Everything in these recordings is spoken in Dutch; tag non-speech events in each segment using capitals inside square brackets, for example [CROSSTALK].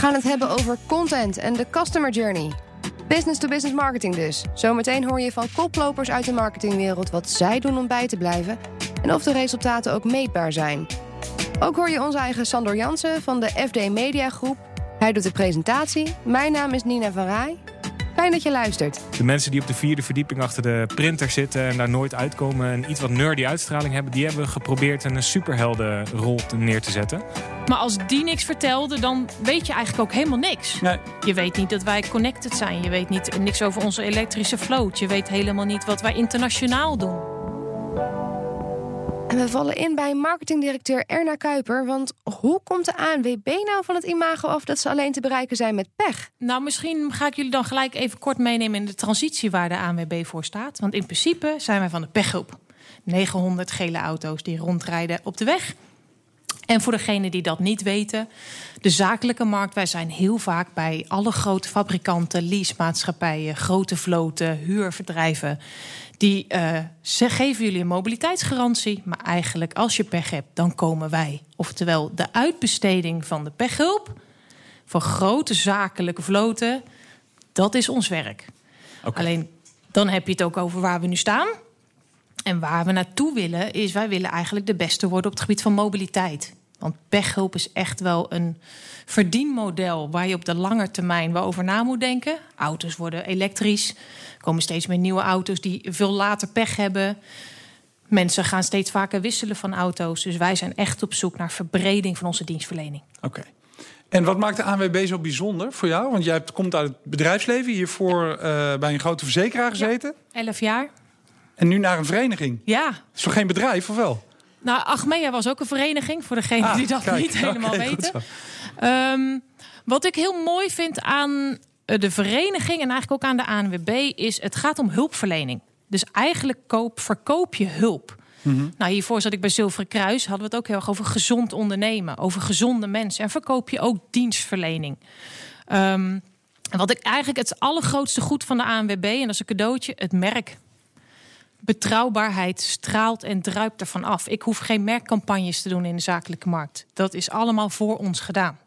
Gaan het hebben over content en de customer journey. Business-to-business marketing dus. Zometeen hoor je van koplopers uit de marketingwereld wat zij doen om bij te blijven en of de resultaten ook meetbaar zijn. Ook hoor je onze eigen Sandor Jansen van de FD Media Groep. Hij doet de presentatie. Mijn naam is Nina van Rij. Fijn dat je luistert. De mensen die op de vierde verdieping achter de printer zitten en daar nooit uitkomen en iets wat nerdy uitstraling hebben, die hebben geprobeerd een superheldenrol neer te zetten. Maar als die niks vertelde, dan weet je eigenlijk ook helemaal niks. Nee. Je weet niet dat wij connected zijn. Je weet niet, niks over onze elektrische vloot. Je weet helemaal niet wat wij internationaal doen. We vallen in bij marketingdirecteur Erna Kuiper. Want hoe komt de ANWB nou van het imago af dat ze alleen te bereiken zijn met pech? Nou, misschien ga ik jullie dan gelijk even kort meenemen in de transitie waar de ANWB voor staat. Want in principe zijn wij van de pechgroep. 900 gele auto's die rondrijden op de weg. En voor degenen die dat niet weten, de zakelijke markt. Wij zijn heel vaak bij alle grote fabrikanten, leasemaatschappijen, grote vloten, huurbedrijven. Die uh, ze geven jullie een mobiliteitsgarantie. Maar eigenlijk, als je pech hebt, dan komen wij. Oftewel, de uitbesteding van de pechhulp voor grote zakelijke vloten, dat is ons werk. Okay. Alleen dan heb je het ook over waar we nu staan. En waar we naartoe willen, is wij willen eigenlijk de beste worden op het gebied van mobiliteit. Want pechhulp is echt wel een verdienmodel waar je op de lange termijn wel over na moet denken. Auto's worden elektrisch. Er komen steeds meer nieuwe auto's die veel later pech hebben. Mensen gaan steeds vaker wisselen van auto's. Dus wij zijn echt op zoek naar verbreding van onze dienstverlening. Oké. Okay. En wat maakt de ANWB zo bijzonder voor jou? Want jij komt uit het bedrijfsleven, hiervoor uh, bij een grote verzekeraar gezeten. Ja, elf jaar. En nu naar een vereniging. Ja. Is toch geen bedrijf, of wel? Nou, Achmea was ook een vereniging, voor degenen ah, die dat kijk, niet helemaal okay, weten. Um, wat ik heel mooi vind aan de vereniging en eigenlijk ook aan de ANWB is... het gaat om hulpverlening. Dus eigenlijk koop, verkoop je hulp. Mm -hmm. Nou, hiervoor zat ik bij Zilveren Kruis. Hadden we het ook heel erg over gezond ondernemen. Over gezonde mensen. En verkoop je ook dienstverlening. Um, wat ik eigenlijk het allergrootste goed van de ANWB... en dat is een cadeautje, het merk betrouwbaarheid straalt en druipt ervan af. Ik hoef geen merkcampagnes te doen in de zakelijke markt. Dat is allemaal voor ons gedaan.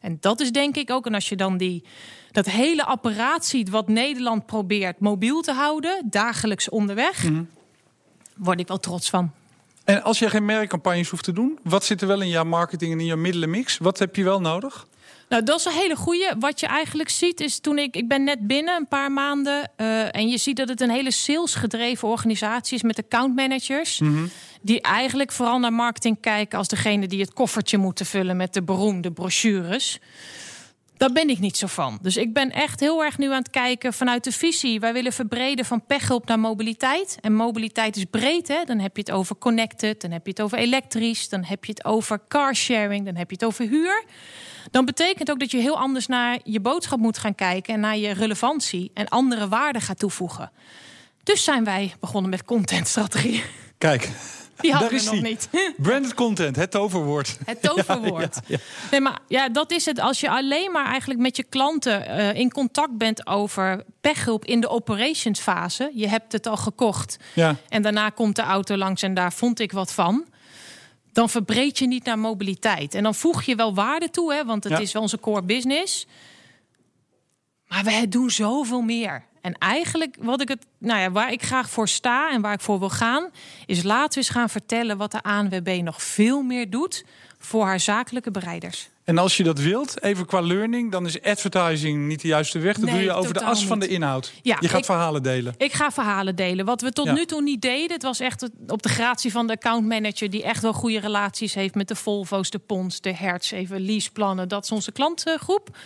En dat is denk ik ook, en als je dan die, dat hele apparaat ziet wat Nederland probeert mobiel te houden, dagelijks onderweg, mm -hmm. word ik wel trots van. En als je geen merkcampagnes hoeft te doen, wat zit er wel in jouw marketing en in jouw middelenmix? Wat heb je wel nodig? Nou, dat is een hele goeie. Wat je eigenlijk ziet is toen ik... Ik ben net binnen, een paar maanden. Uh, en je ziet dat het een hele salesgedreven organisatie is met accountmanagers. Mm -hmm. Die eigenlijk vooral naar marketing kijken als degene die het koffertje moeten vullen met de beroemde brochures. Daar ben ik niet zo van. Dus ik ben echt heel erg nu aan het kijken vanuit de visie. Wij willen verbreden van pechhulp naar mobiliteit. En mobiliteit is breed. Hè? Dan heb je het over connected, dan heb je het over elektrisch, dan heb je het over carsharing, dan heb je het over huur dan betekent ook dat je heel anders naar je boodschap moet gaan kijken en naar je relevantie en andere waarden gaat toevoegen. Dus zijn wij begonnen met contentstrategie. Kijk. Die hadden Daar we nog die. niet. [LAUGHS] Branded content, het toverwoord. [LAUGHS] Het toverwoord. Ja, ja, Nee, maar ja, dat is het. Als je alleen maar eigenlijk met je klanten uh, in contact bent over pechhulp in de operationsfase. Je hebt het al gekocht. Ja. En daarna komt de auto langs en daar vond ik wat van dan verbreed je niet naar mobiliteit. En dan voeg je wel waarde toe, hè, want het Ja. is wel onze core business. Maar we doen zoveel meer. En eigenlijk wat ik het, nou ja, waar ik graag voor sta en waar ik voor wil gaan, is laten we eens gaan vertellen wat de ANWB nog veel meer doet voor haar zakelijke bereiders. En als je dat wilt, even qua learning, dan is advertising niet de juiste weg. Dat Nee, doe je over de as van de inhoud. Ja, je gaat ik- verhalen delen. Ik ga verhalen delen. Wat we tot Ja. nu toe niet deden, het was echt op de gratie van de accountmanager die echt wel goede relaties heeft met de Volvo's, de Pons, de Hertz, even leaseplannen. Dat is onze klantgroep.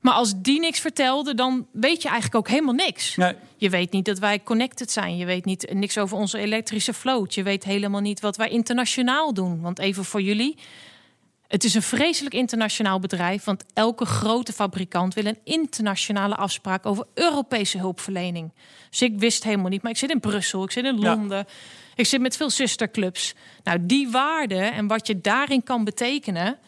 Maar als die niks vertelde, dan weet je eigenlijk ook helemaal niks. Nee. Je weet niet dat wij connected zijn. Je weet niet niks over onze elektrische vloot. Je weet helemaal niet wat wij internationaal doen. Want even voor jullie. Het is een vreselijk internationaal bedrijf. Want elke grote fabrikant wil een internationale afspraak over Europese hulpverlening. Dus ik wist helemaal niet. Maar ik zit in Brussel, ik zit in Ja. Londen. Ik zit met veel zusterclubs. Nou, die waarden en wat je daarin kan betekenen.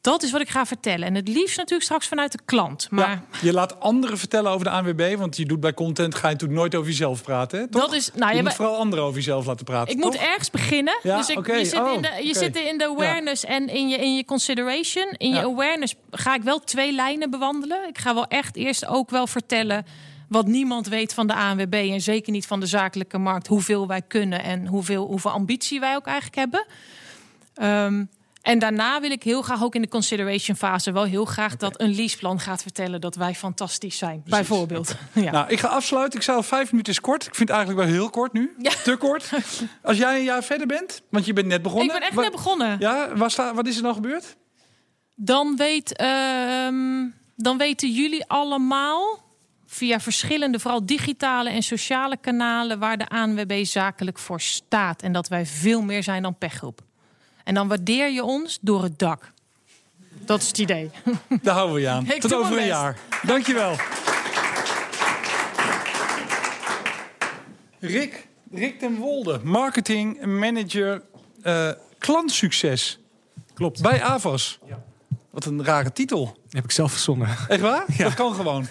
Dat is wat ik ga vertellen. En het liefst natuurlijk straks vanuit de klant. Maar Ja, je laat anderen vertellen over de ANWB, want je doet bij content ga je natuurlijk nooit over jezelf praten. Hè? Toch? dat is. Nou, je ja, moet vooral anderen over jezelf laten praten. ik moet ergens beginnen. Ja, dus ik, je, zit Oh, in de, je zit in de awareness en in je, in je consideration. In je awareness ga ik wel twee lijnen bewandelen. Ik ga wel echt eerst ook wel vertellen wat niemand weet van de ANWB en zeker niet van de zakelijke markt, hoeveel wij kunnen en hoeveel, hoeveel ambitie wij ook eigenlijk hebben. Ehm, en daarna wil ik heel graag ook in de consideration fase wel heel graag dat een leaseplan gaat vertellen dat wij fantastisch zijn. Bijvoorbeeld. [LAUGHS] Ja. Nou, ik ga afsluiten. Ik zei al vijf minuten is kort. Ik vind het eigenlijk wel heel kort nu. Ja. Te kort. [LAUGHS] Als jij een jaar verder bent, want je bent net begonnen. ik ben echt net begonnen. Ja, sta, wat is er nou gebeurd? Dan, weet, ehm, dan weten jullie allemaal via verschillende, vooral digitale en sociale kanalen, waar de ANWB zakelijk voor staat. En dat wij veel meer zijn dan pechgroep. En dan waardeer je ons door het dak. Dat is het idee. Daar houden we je aan. [LAUGHS] Ik Tot over een jaar. Dankjewel. Rick, Rick ten Wolde, marketing manager eh, klantsucces Klopt. bij Avas. Wat een rare titel. heb ik zelf verzonnen. Echt waar? [LAUGHS] Ja. Dat kan gewoon.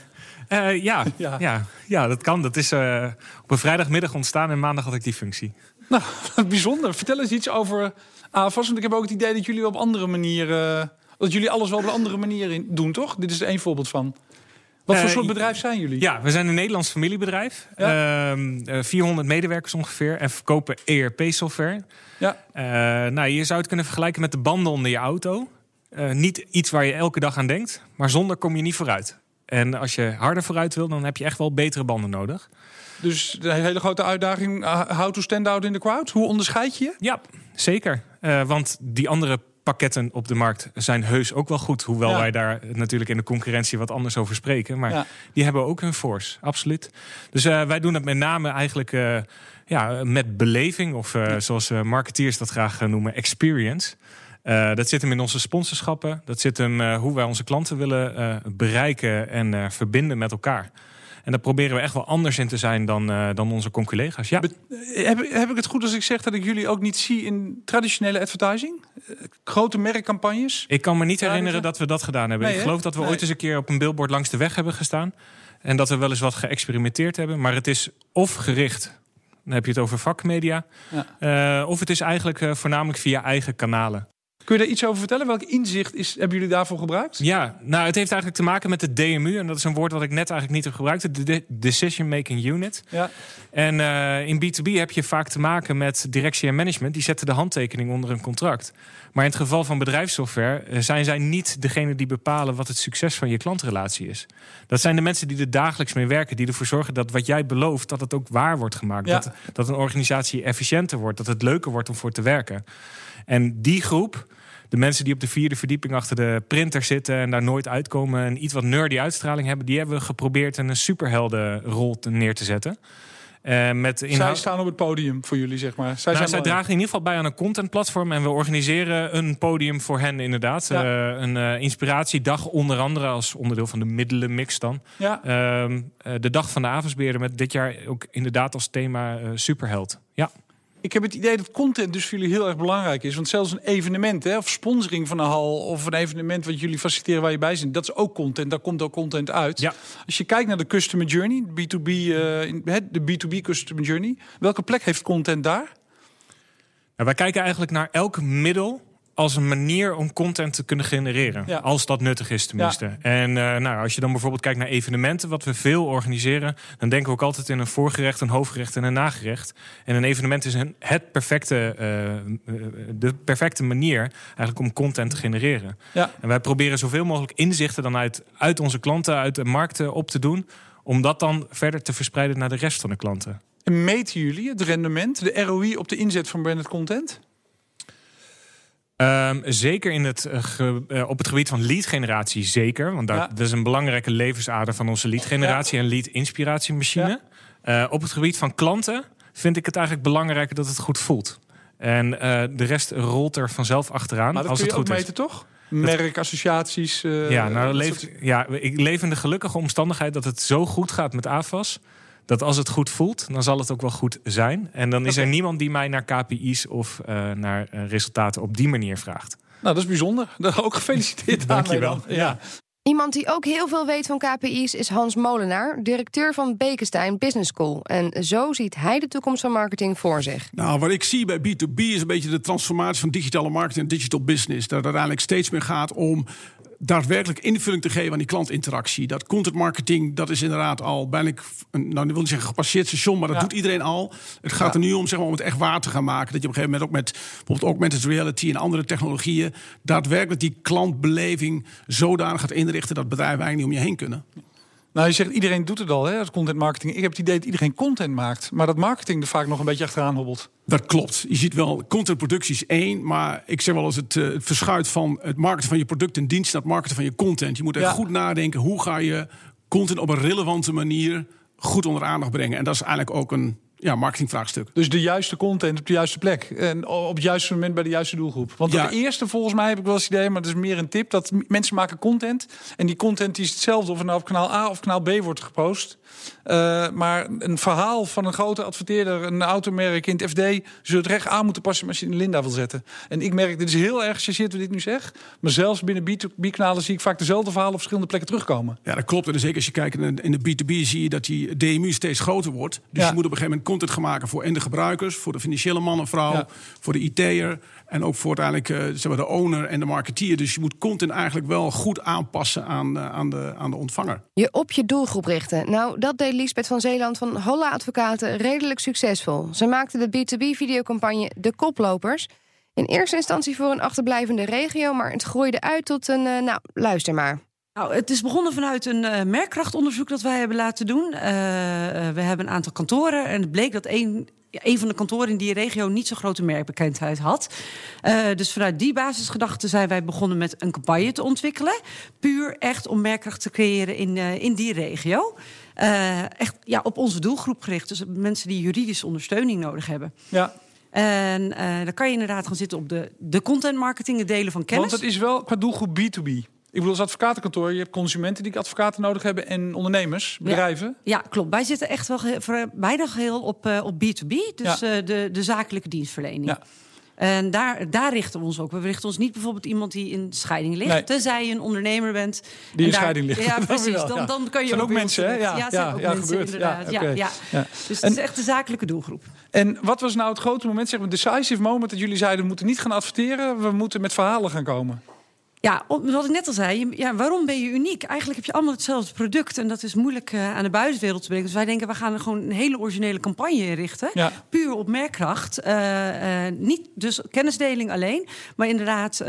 Eh, ja, Ja. ja. Ja, dat kan. Dat is eh, op een vrijdagmiddag ontstaan en maandag had ik die functie. Nou, [LAUGHS] bijzonder. Vertel eens iets over Avas. Want ik heb ook het idee dat jullie wel op andere manieren... dat jullie alles wel op een andere manier in doen, toch? Dit is er één voorbeeld van. Wat voor Eh, soort bedrijf zijn jullie? Ja, we zijn een Nederlands familiebedrijf. Ehm, eh, 400 medewerkers ongeveer en verkopen ERP-software. Ja. Eh, nou, je zou het kunnen vergelijken met de banden onder je auto. Eh, niet iets waar je elke dag aan denkt, maar zonder kom je niet vooruit. En als je harder vooruit wil, dan heb je echt wel betere banden nodig. Dus de hele grote uitdaging, how to stand out in the crowd. Hoe onderscheid je je? Ja, zeker. Eh, want die andere pakketten op de markt zijn heus ook wel goed. Hoewel Ja. wij daar natuurlijk in de concurrentie wat anders over spreken. Maar Ja. die hebben ook hun force, absoluut. Dus eh, wij doen het met name eigenlijk eh, ja, met beleving. Of zoals marketeers dat graag noemen, experience. Dat zit hem in onze sponsorschappen. Dat zit hem hoe wij onze klanten willen bereiken en verbinden met elkaar. En daar proberen we echt wel anders in te zijn dan, uh, dan onze conculega's. Ja. Heb, heb, ik het goed als ik zeg dat ik jullie ook niet zie in traditionele advertising? Uh, grote merkcampagnes? Ik kan me niet herinneren dat we dat gedaan hebben. Nee, ik geloof dat we nee. ooit eens een keer op een billboard langs de weg hebben gestaan. En dat we wel eens wat geëxperimenteerd hebben. Maar het is of gericht, dan heb je het over vakmedia. Ja. Uh, of het is eigenlijk uh, voornamelijk via eigen kanalen. Kun je daar iets over vertellen? Welk inzicht is, hebben jullie daarvoor gebruikt? Ja, nou, het heeft eigenlijk te maken met de DMU. En dat is een woord wat ik net eigenlijk niet heb gebruikt. De Decision Making Unit. Ja. En uh, in B2B heb je vaak te maken met directie en management. Die zetten de handtekening onder een contract. Maar in het geval van bedrijfssoftware uh, zijn zij niet degene die bepalen wat het succes van je klantrelatie is. Dat zijn de mensen die er dagelijks mee werken. Die ervoor zorgen dat wat jij belooft, dat het ook waar wordt gemaakt. Ja. Dat, dat een organisatie efficiënter wordt. Dat het leuker wordt om voor te werken. En die groep, de mensen die op de vierde verdieping achter de printer zitten en daar nooit uitkomen en iets wat nerdy uitstraling hebben, die hebben we geprobeerd een superheldenrol neer te zetten. Uh, met. Zij staan op het podium voor jullie, zeg maar. Zij, nou, zij dragen in ieder geval bij aan een contentplatform. En we organiseren een podium voor hen inderdaad. Ja. Uh, een uh, inspiratiedag onder andere als onderdeel van de middelenmix dan. Ja. Uh, de dag van de avondsbeheerder met dit jaar ook inderdaad als thema superheld. Ja. Ik heb het idee dat content dus voor jullie heel erg belangrijk is. Want zelfs een evenement, hè, of sponsoring van een hal... of een evenement wat jullie faciliteren waar je bij zit... dat is ook content, daar komt ook content uit. Ja. Als je kijkt naar de customer journey, B2B, uh, de B2B customer journey... welke plek heeft content daar? Nou, wij kijken eigenlijk naar elk middel als een manier om content te kunnen genereren. Ja. Als dat nuttig is tenminste. Ja. En uh, nou, als je dan bijvoorbeeld kijkt naar evenementen, wat we veel organiseren, dan denken we ook altijd in een voorgerecht, een hoofdgerecht en een nagerecht. En een evenement is een, het perfecte, uh, de perfecte manier eigenlijk om content te genereren. Ja. En wij proberen zoveel mogelijk inzichten dan uit, uit onze klanten, uit de markten op te doen, om dat dan verder te verspreiden naar de rest van de klanten. En meten jullie het rendement, de ROI op de inzet van branded content? Um, zeker in het, uh, ge, uh, op het gebied van lead-generatie, zeker. Want dat, ja. dat, is een belangrijke levensader van onze lead-generatie en lead-inspiratiemachine. Uh, op het gebied van klanten vind ik het eigenlijk belangrijker dat het goed voelt. En de rest rolt er vanzelf achteraan. Maar dat als kun het je goed ook meten, is. toch? Merkassociaties. ja, nou, leef, soort... ja, ik leef in de gelukkige omstandigheid dat het zo goed gaat met AFAS dat als het goed voelt, dan zal het ook wel goed zijn. En dan is er niemand die mij naar KPI's of uh, naar uh, resultaten op die manier vraagt. Nou, dat is bijzonder. [LAUGHS] Ook gefeliciteerd Dank aan je wel. Ja. Iemand die ook heel veel weet van KPI's is Hans Molenaar, directeur van Bekenstein Business School. En zo ziet hij de toekomst van marketing voor zich. Nou, wat ik zie bij B2B is een beetje de transformatie van digitale marketing en digital business. Dat het uiteindelijk steeds meer gaat om daadwerkelijk invulling te geven aan die klantinteractie. Dat content marketing, dat is inderdaad al bijna, een, nou, ik wil niet zeggen gepasseerd station, maar dat Ja. doet iedereen al. Het gaat er nu om, zeg maar, om het echt waar te gaan maken. Dat je op een gegeven moment ook met bijvoorbeeld augmented reality en andere technologieën daadwerkelijk die klantbeleving zodanig gaat inrichten dat bedrijven eigenlijk niet om je heen kunnen. Nou, je zegt iedereen doet het al, hè, als content marketing. Ik heb het idee dat iedereen content maakt, maar dat marketing er vaak nog een beetje achteraan hobbelt. Dat klopt. Je ziet wel, contentproductie is één. Maar ik zeg wel eens het, het verschuit van het marketen van je product en dienst naar het marketen van je content. Je moet echt Ja. goed nadenken hoe ga je content op een relevante manier goed onder aandacht brengen. En dat is eigenlijk ook een ja, marketingvraagstuk. Dus de juiste content op de juiste plek. En op het juiste moment bij de juiste doelgroep. Want Ja. de eerste, volgens mij heb ik wel eens idee, maar dat is meer een tip, dat mensen maken content. En die content is hetzelfde of het nou op kanaal A of kanaal B wordt gepost. Eh, maar een verhaal van een grote adverteerder, een automerk in het FD, zult het recht aan moeten passen als je in Linda wil zetten. En ik merk, dit is heel erg gechargeerd wat ik dit nu zeg. Maar zelfs binnen B2B-kanalen zie ik vaak dezelfde verhalen op verschillende plekken terugkomen. Ja, dat klopt. En zeker als je kijkt in de, in de B2B zie je dat die DMU steeds groter wordt. Dus Ja. je moet op een gegeven moment content gaan maken voor en de gebruikers, voor de financiële man en vrouw, Ja. voor de IT'er en ook voor uiteindelijk eh, zeg maar de owner en de marketeer. Dus je moet content eigenlijk wel goed aanpassen aan, eh, aan, de, aan de ontvanger. Je op je doelgroep richten. Nou, dat deed Liesbeth van Zeeland van Holla Advocaten redelijk succesvol. Ze maakte de B2B-videocampagne De Koplopers. In eerste instantie voor een achterblijvende regio, maar het groeide uit tot een. eh, nou, luister maar. Nou, het is begonnen vanuit een eh, merkkrachtonderzoek dat wij hebben laten doen. Eh, eh, we hebben een aantal kantoren en het bleek dat een, een van de kantoren in die regio niet zo grote merkbekendheid had. Dus vanuit die basisgedachte zijn wij begonnen met een campagne te ontwikkelen. Puur echt om merkkracht te creëren in, in die regio. Echt ja, op onze doelgroep gericht. Dus mensen die juridische ondersteuning nodig hebben. Ja, En dan kan je inderdaad gaan zitten op de, de content marketing, het delen van kennis. want het is wel qua doelgroep B2B. Ik bedoel, als advocatenkantoor, je hebt consumenten die advocaten nodig hebben en ondernemers, bedrijven. Ja, klopt. Wij zitten echt wel bijna geheel op, eh, op B2B, dus Ja. eh, de, de zakelijke dienstverlening. Ja. En daar, daar richten we ons ook. We richten ons niet bijvoorbeeld iemand die in scheiding ligt. Nee. Tenzij je een ondernemer bent. Die in daar- scheiding ligt. Ja, [LAUGHS] precies. Dan, ja. dan kan je Zijn ook mensen, hè? Ja, zijn ja, ook ja, mensen, gebeurt. inderdaad. Ja, Ja. Dus En- het is echt de zakelijke doelgroep. En wat was nou het grote moment, zeg maar, decisive moment dat jullie zeiden: we moeten niet gaan adverteren, we moeten met verhalen gaan komen? Ja, wat ik net al zei, ja, waarom ben je uniek? Eigenlijk heb je allemaal hetzelfde product en dat is moeilijk eh, aan de buitenwereld te brengen. Dus wij denken, we gaan er gewoon een hele originele campagne inrichten. Ja. Puur op merkkracht. Eh, eh, niet dus kennisdeling alleen, maar inderdaad...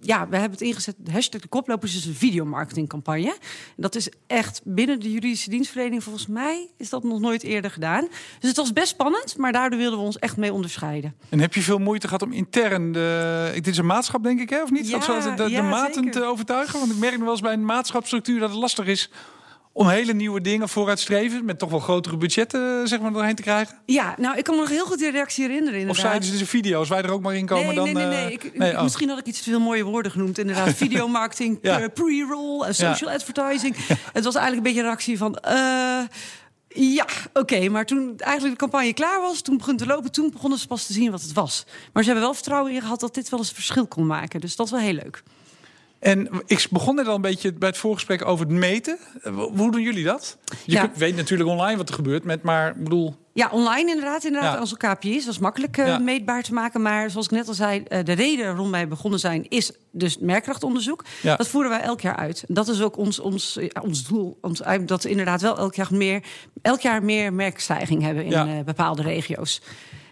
ja, we hebben het ingezet. De hashtag de koplopers is een videomarketingcampagne. Dat is echt binnen de juridische dienstverlening, volgens mij, is dat nog nooit eerder gedaan. Dus het was best spannend, maar daardoor wilden we ons echt mee onderscheiden. En heb je veel moeite gehad om intern de. Dit is een maatschap, denk ik, hè? Of niet? Ja, Of zo, de, de ja, maten zeker. te overtuigen? Want ik merk nog wel eens bij een maatschapsstructuur dat het lastig is om hele nieuwe dingen vooruitstreven, met toch wel grotere budgetten, eh, zeg maar, doorheen te krijgen. Ja, nou, ik kan me nog heel goed die reactie herinneren. Of Inderdaad. zeiden ze dus video, als wij er ook maar in komen, nee, dan. nee, nee, nee. eh, Ik, nee, oh. Misschien had ik iets te veel mooie woorden genoemd. Inderdaad, [LAUGHS] videomarketing, Ja. pre- pre-roll en social advertising. Het was eigenlijk een beetje een reactie van... eh, ja, oké, maar toen eigenlijk de campagne klaar was, toen begon te lopen, toen begonnen ze pas te zien wat het was. Maar ze hebben wel vertrouwen in gehad dat dit wel eens verschil kon maken. Dus dat is wel heel leuk. En ik begon net al een beetje bij het voorgesprek over het meten. Eh, Hoe doen jullie dat? Je Ja. kunt- weet natuurlijk online wat er gebeurt met, maar ik bedoel, Ja, online inderdaad. inderdaad Ja. Als KPI's. Dat is makkelijk eh, Ja. meetbaar te maken. Maar zoals ik net al zei, eh, de reden waarom wij begonnen zijn... is dus merkkrachtonderzoek. Ja. Dat voeren wij elk jaar uit. Dat is ook ons, ons, ja, ons doel. Ons, dat we inderdaad wel elk jaar meer, elk jaar meer merkstijging hebben... in Ja. bepaalde regio's.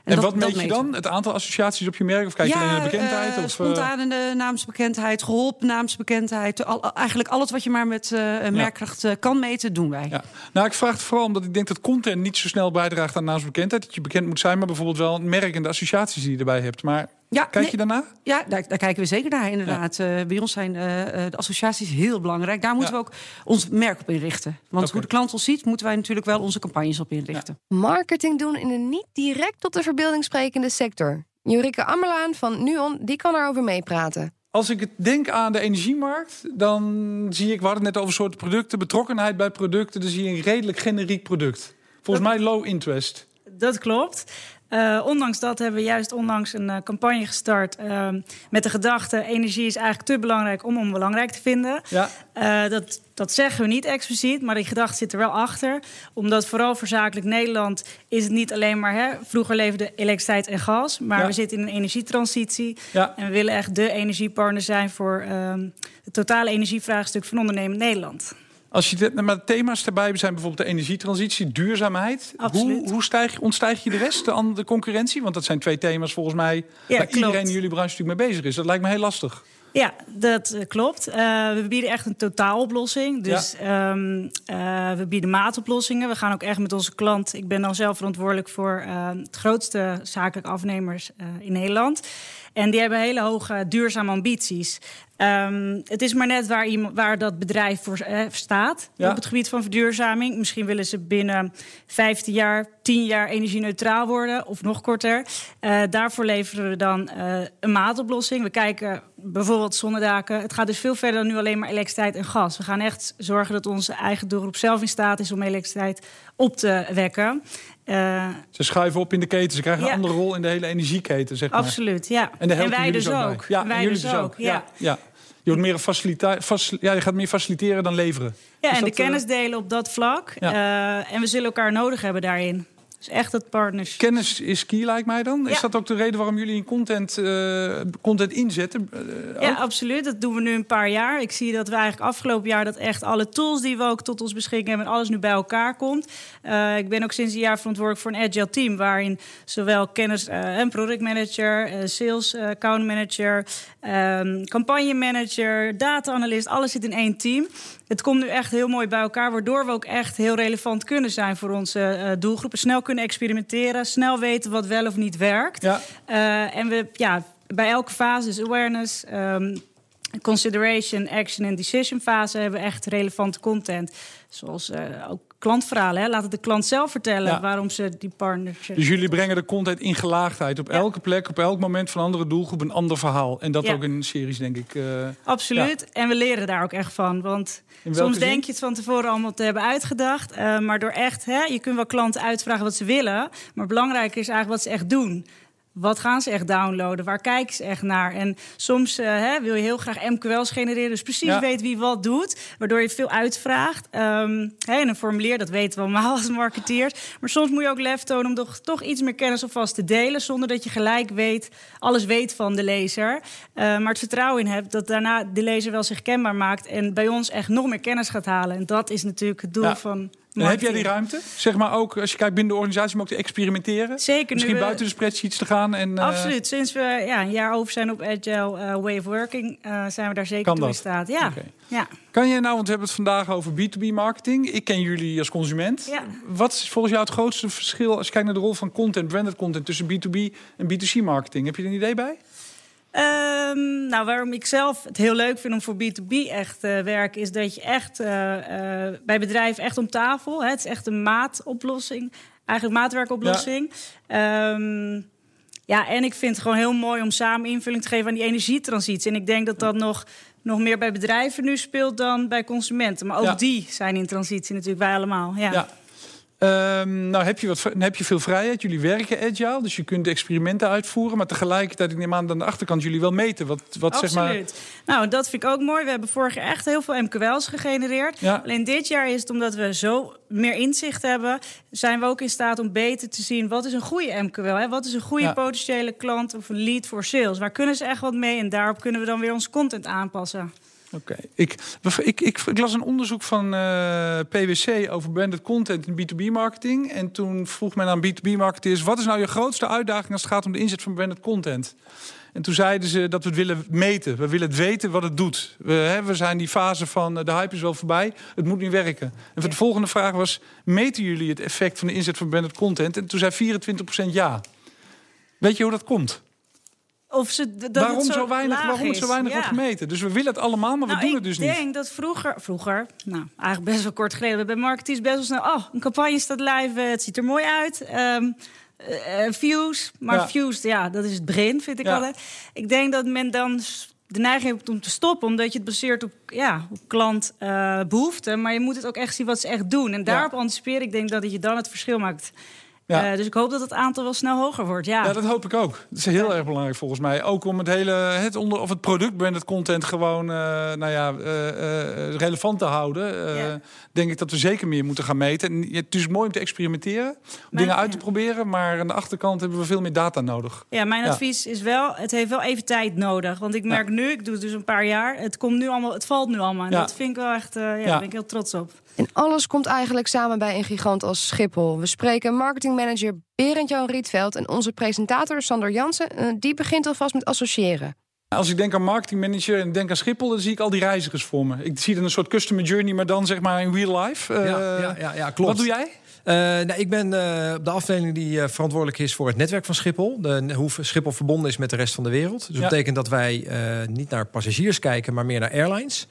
En, dat- wat meet je dan? Het aantal associaties op je merk? Of kijk je alleen naar de bekendheid? eh, of, eh, spontane naamsbekendheid, geholpen naamsbekendheid. Al, eigenlijk alles wat je maar met eh, merkkracht kan meten, doen wij. Ja. Nou, ik vraag het vooral omdat ik denk dat content niet zo snel bijdraagt aan naamsbekendheid. Dat je bekend moet zijn, maar bijvoorbeeld wel een merk en de associaties die je erbij hebt. Maar Ja, kijk nee, je daarna? Ja, daar, daar kijken we zeker naar, inderdaad. Eh, bij ons zijn eh, eh, de associaties heel belangrijk. Daar moeten Ja. we ook ons merk op inrichten. Want hoe de klant ons ziet, moeten wij natuurlijk wel onze campagnes op inrichten. Marketing doen in een niet direct tot de verbeelding sprekende sector. Jurike Ammerlaan van Nuon, die kan erover meepraten. Als ik het denk aan de energiemarkt, dan zie ik, we hadden het net over soorten producten, betrokkenheid bij producten. Dan zie je een redelijk generiek product. Volgens mij low interest. Dat klopt. Uh, ondanks dat hebben we juist onlangs een uh, campagne gestart uh, met de gedachte: energie is eigenlijk te belangrijk om onbelangrijk te vinden. Ja. dat, dat zeggen we niet expliciet, maar die gedachte zit er wel achter. Omdat vooral voor zakelijk Nederland is het niet alleen maar. Hè, vroeger leefde elektriciteit en gas, maar ja. we zitten in een energietransitie. Ja. En we willen echt de energiepartner zijn voor ehm, het totale energievraagstuk van ondernemend Nederland. Als je de, maar thema's erbij zijn bijvoorbeeld de energietransitie, duurzaamheid. Hoe, hoe stijg, ontstijg je de rest, de, andere concurrentie? Want dat zijn twee thema's volgens mij ja, waar iedereen in jullie branche natuurlijk mee bezig is. Dat lijkt me heel lastig. Ja, dat eh, klopt. Uh, we bieden echt een totaaloplossing. Dus ja. um, uh, we bieden maatoplossingen. We gaan ook echt met onze klant. Ik ben dan zelf verantwoordelijk voor uh, het grootste zakelijke afnemers in Nederland. En die hebben hele hoge duurzame ambities. Um, het is maar net waar, iemand, waar dat bedrijf voor eh, staat ja. op het gebied van verduurzaming. Misschien willen ze binnen 15 jaar, 10 jaar energie-neutraal worden of nog korter. Uh, daarvoor leveren we dan uh, een maatoplossing. We kijken bijvoorbeeld zonnedaken. Het gaat dus veel verder dan nu alleen maar elektriciteit en gas. We gaan echt zorgen dat onze eigen doelgroep zelf in staat is om elektriciteit op te wekken. Uh, ze schuiven op in de keten. Ze krijgen ja. een andere rol in de hele energieketen, zeg maar. Absoluut, ja. En, en wij dus ook. Ja, en wij jullie dus ook. Ja. ja. Je, wordt meer facilita ja, je gaat meer faciliteren dan leveren. Ja, en de kennis delen op dat vlak. Uh, en we zullen elkaar nodig hebben daarin. Dus echt het partners. Kennis is key, lijkt mij dan. Is dat ook de reden waarom jullie in content, uh, content inzetten? Uh, ja, absoluut. Dat doen we nu een paar jaar. Ik zie dat we eigenlijk afgelopen jaar dat echt alle tools die we ook tot ons beschikking hebben, alles nu bij elkaar komt. Uh, ik ben ook sinds een jaar verantwoordelijk voor een agile team, waarin zowel kennis en product manager, sales account manager, um, campagne manager, data analyst, alles zit in één team. Het komt nu echt heel mooi bij elkaar, waardoor we ook echt heel relevant kunnen zijn voor onze uh, doelgroepen. Snel kunnen experimenteren, snel weten wat wel of niet werkt. Ja. Uh, en we, ja, bij elke fase, dus awareness, um, consideration, action en decision fase, hebben we echt relevante content. Zoals uh, ook klantverhalen. Hè? Laat het de klant zelf vertellen waarom ze die partners. Dus jullie brengen de content in gelaagdheid. Op elke plek, op elk moment van een andere doelgroep een ander verhaal. En dat ook in series, denk ik. Uh, Absoluut. En we leren daar ook echt van. Want soms denk je het van tevoren allemaal te hebben uitgedacht. Uh, maar door echt, hè, je kunt wel klanten uitvragen wat ze willen. Maar belangrijker is eigenlijk wat ze echt doen. Wat gaan ze echt downloaden? Waar kijken ze echt naar? En soms uh, hè, wil je heel graag MQL's genereren, dus precies ja. weet wie wat doet, waardoor je veel uitvraagt. Um, hè, en een formulier, dat weten we allemaal [LAUGHS] als marketeers. Maar soms moet je ook lef tonen om toch, toch iets meer kennis alvast te delen, zonder dat je gelijk weet, alles weet van de lezer. Uh, maar het vertrouwen in hebt dat daarna de lezer wel zich kenbaar maakt en bij ons echt nog meer kennis gaat halen. En dat is natuurlijk het doel ja. van en heb jij die ruimte? Zeg maar ook, als je kijkt binnen de organisatie, om ook te experimenteren? Zeker. Misschien we... buiten de spreadsheets te gaan? En, uh... Absoluut. Sinds we ja, een jaar over zijn op Agile uh, Way of Working, uh, zijn we daar zeker toe in staat. Ja. Okay. ja. Kan jij nou, want we hebben het vandaag over B2B marketing. Ik ken jullie als consument. Ja. Wat is volgens jou het grootste verschil als je kijkt naar de rol van content, branded content, tussen B2B en B2C marketing? Heb je er een idee bij? Um, nou, waarom ik zelf het heel leuk vind om voor B2B echt te uh, werken, is dat je echt uh, uh, bij bedrijven echt om tafel. Hè, het is echt een maatoplossing, eigenlijk maatwerkoplossing. Ja. Um, ja, en ik vind het gewoon heel mooi om samen invulling te geven aan die energietransitie. En ik denk dat dat nog, nog meer bij bedrijven nu speelt dan bij consumenten. Maar ook ja. die zijn in transitie natuurlijk, wij allemaal. ja. ja. Um, nou, heb je, wat, heb je veel vrijheid. Jullie werken agile, dus je kunt experimenten uitvoeren. Maar tegelijkertijd, ik neem aan, aan de achterkant jullie wel meten. Wat, wat, Absoluut. Zeg maar... Nou, dat vind ik ook mooi. We hebben vorig jaar echt heel veel MQL's gegenereerd. Ja. Alleen dit jaar is het omdat we zo meer inzicht hebben... zijn we ook in staat om beter te zien... wat is een goede MQL? Hè? Wat is een goede ja. potentiële klant of een lead voor sales? Waar kunnen ze echt wat mee? En daarop kunnen we dan weer onze content aanpassen. Oké. Okay. Ik, ik, ik, ik, las een onderzoek van uh, PwC over branded content in B2B marketing. En toen vroeg men aan B2B marketeers: wat is nou je grootste uitdaging als het gaat om de inzet van branded content? En toen zeiden ze dat we het willen meten. We willen het weten wat het doet. We, hè, we zijn die fase van de hype is wel voorbij. Het moet nu werken. En de volgende vraag was: meten jullie het effect van de inzet van branded content? En toen zei 24% ja. Weet je hoe dat komt? Of ze, dat waarom, het zo, zo weinig, waarom het zo weinig ja. wordt gemeten? Dus we willen het allemaal, maar nou, we doen het dus niet. Ik denk dat vroeger, vroeger, nou eigenlijk best wel kort geleden, bij marketeers best wel snel. Oh, een campagne staat live, het ziet er mooi uit. Um, uh, views, maar ja. views, ja, dat is het begin, vind ik ja. altijd. Ik denk dat men dan de neiging hebt om te stoppen, omdat je het baseert op, ja, op klantbehoeften. Uh, maar je moet het ook echt zien wat ze echt doen. En daarop anticiperen, ik denk dat je dan het verschil maakt. Ja. Eh, dus ik hoop dat het aantal wel snel hoger wordt. Ja, Ja, dat hoop ik ook. Dat is heel erg belangrijk volgens mij. Ook om het hele het onder of het product branded content gewoon eh, nou ja, eh, relevant te houden. Ja. Denk ik dat we zeker meer moeten gaan meten. En het is mooi om te experimenteren, om dingen uit te proberen, maar aan de achterkant hebben we veel meer data nodig. Ja, mijn advies is wel, het heeft wel even tijd nodig. Want ik merk nu, ik doe het dus een paar jaar, het komt nu allemaal, het valt nu allemaal. En dat vind ik wel echt, ja, Ja. daar ben ik heel trots op. En alles komt eigenlijk samen bij een gigant als Schiphol. We spreken marketingmanager Berend-Jan Rietveld en onze presentator Sander Jansen. eh, Die begint alvast met associëren. Als ik denk aan marketingmanager en denk aan Schiphol, dan zie ik al die reizigers voor me. Ik zie dan een soort customer journey, maar dan zeg maar in real life. Eh, ja, ja, ja, ja, klopt. Wat doe jij? Eh, nou, ik ben eh, op de afdeling die eh, verantwoordelijk is voor het netwerk van Schiphol. De, hoe Schiphol verbonden is met de rest van de wereld. Dus dat Ja. betekent dat wij eh, niet naar passagiers kijken, maar meer naar airlines.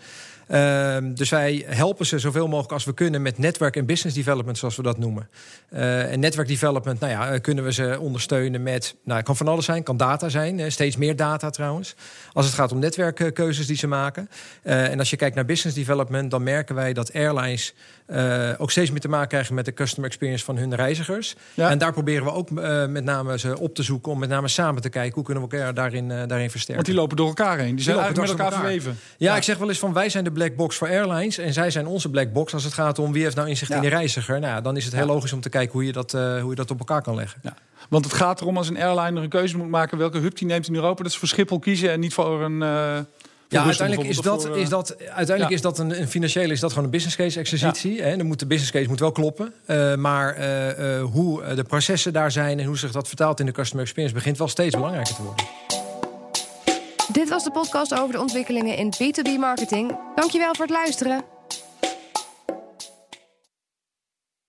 Ehm, dus wij helpen ze zoveel mogelijk als we kunnen met netwerk en business development, zoals we dat noemen. Eh, en netwerk development, nou ja, eh, kunnen we ze ondersteunen met, nou, kan van alles zijn, kan data zijn, steeds meer data trouwens. Als het gaat om netwerkkeuzes die ze maken. Eh, en als je kijkt naar business development, dan merken wij dat airlines eh, ook steeds meer te maken krijgen met de customer experience van hun reizigers. Ja. En daar proberen we ook eh, met name ze op te zoeken om met name samen te kijken hoe kunnen we elkaar daarin, eh, daarin versterken. Want die lopen door elkaar heen. Die zijn lopen eigenlijk met elkaar door elkaar. verweven. Ja, ik zeg wel eens van wij zijn de black box voor airlines en zij zijn onze black box als het gaat om wie heeft nou inzicht Ja. in die reiziger. Nou, dan is het heel logisch om te kijken hoe je dat, hoe je dat op elkaar kan leggen. Ja. Want het gaat erom als een airline een keuze moet maken welke hub die neemt in Europa, dat ze voor Schiphol kiezen en niet voor een. Eh, Ja, uiteindelijk is dat, of is eh, dat, uiteindelijk ja. is dat een, een financiële is dat gewoon een business case exercitie. Hè? Dan moet de business case moet wel kloppen. Eh, maar eh, eh, hoe eh, de processen daar zijn en hoe zich dat vertaalt in de customer experience begint wel steeds belangrijker te worden. Dit was de podcast over de ontwikkelingen in B2B marketing. Dankjewel voor het luisteren.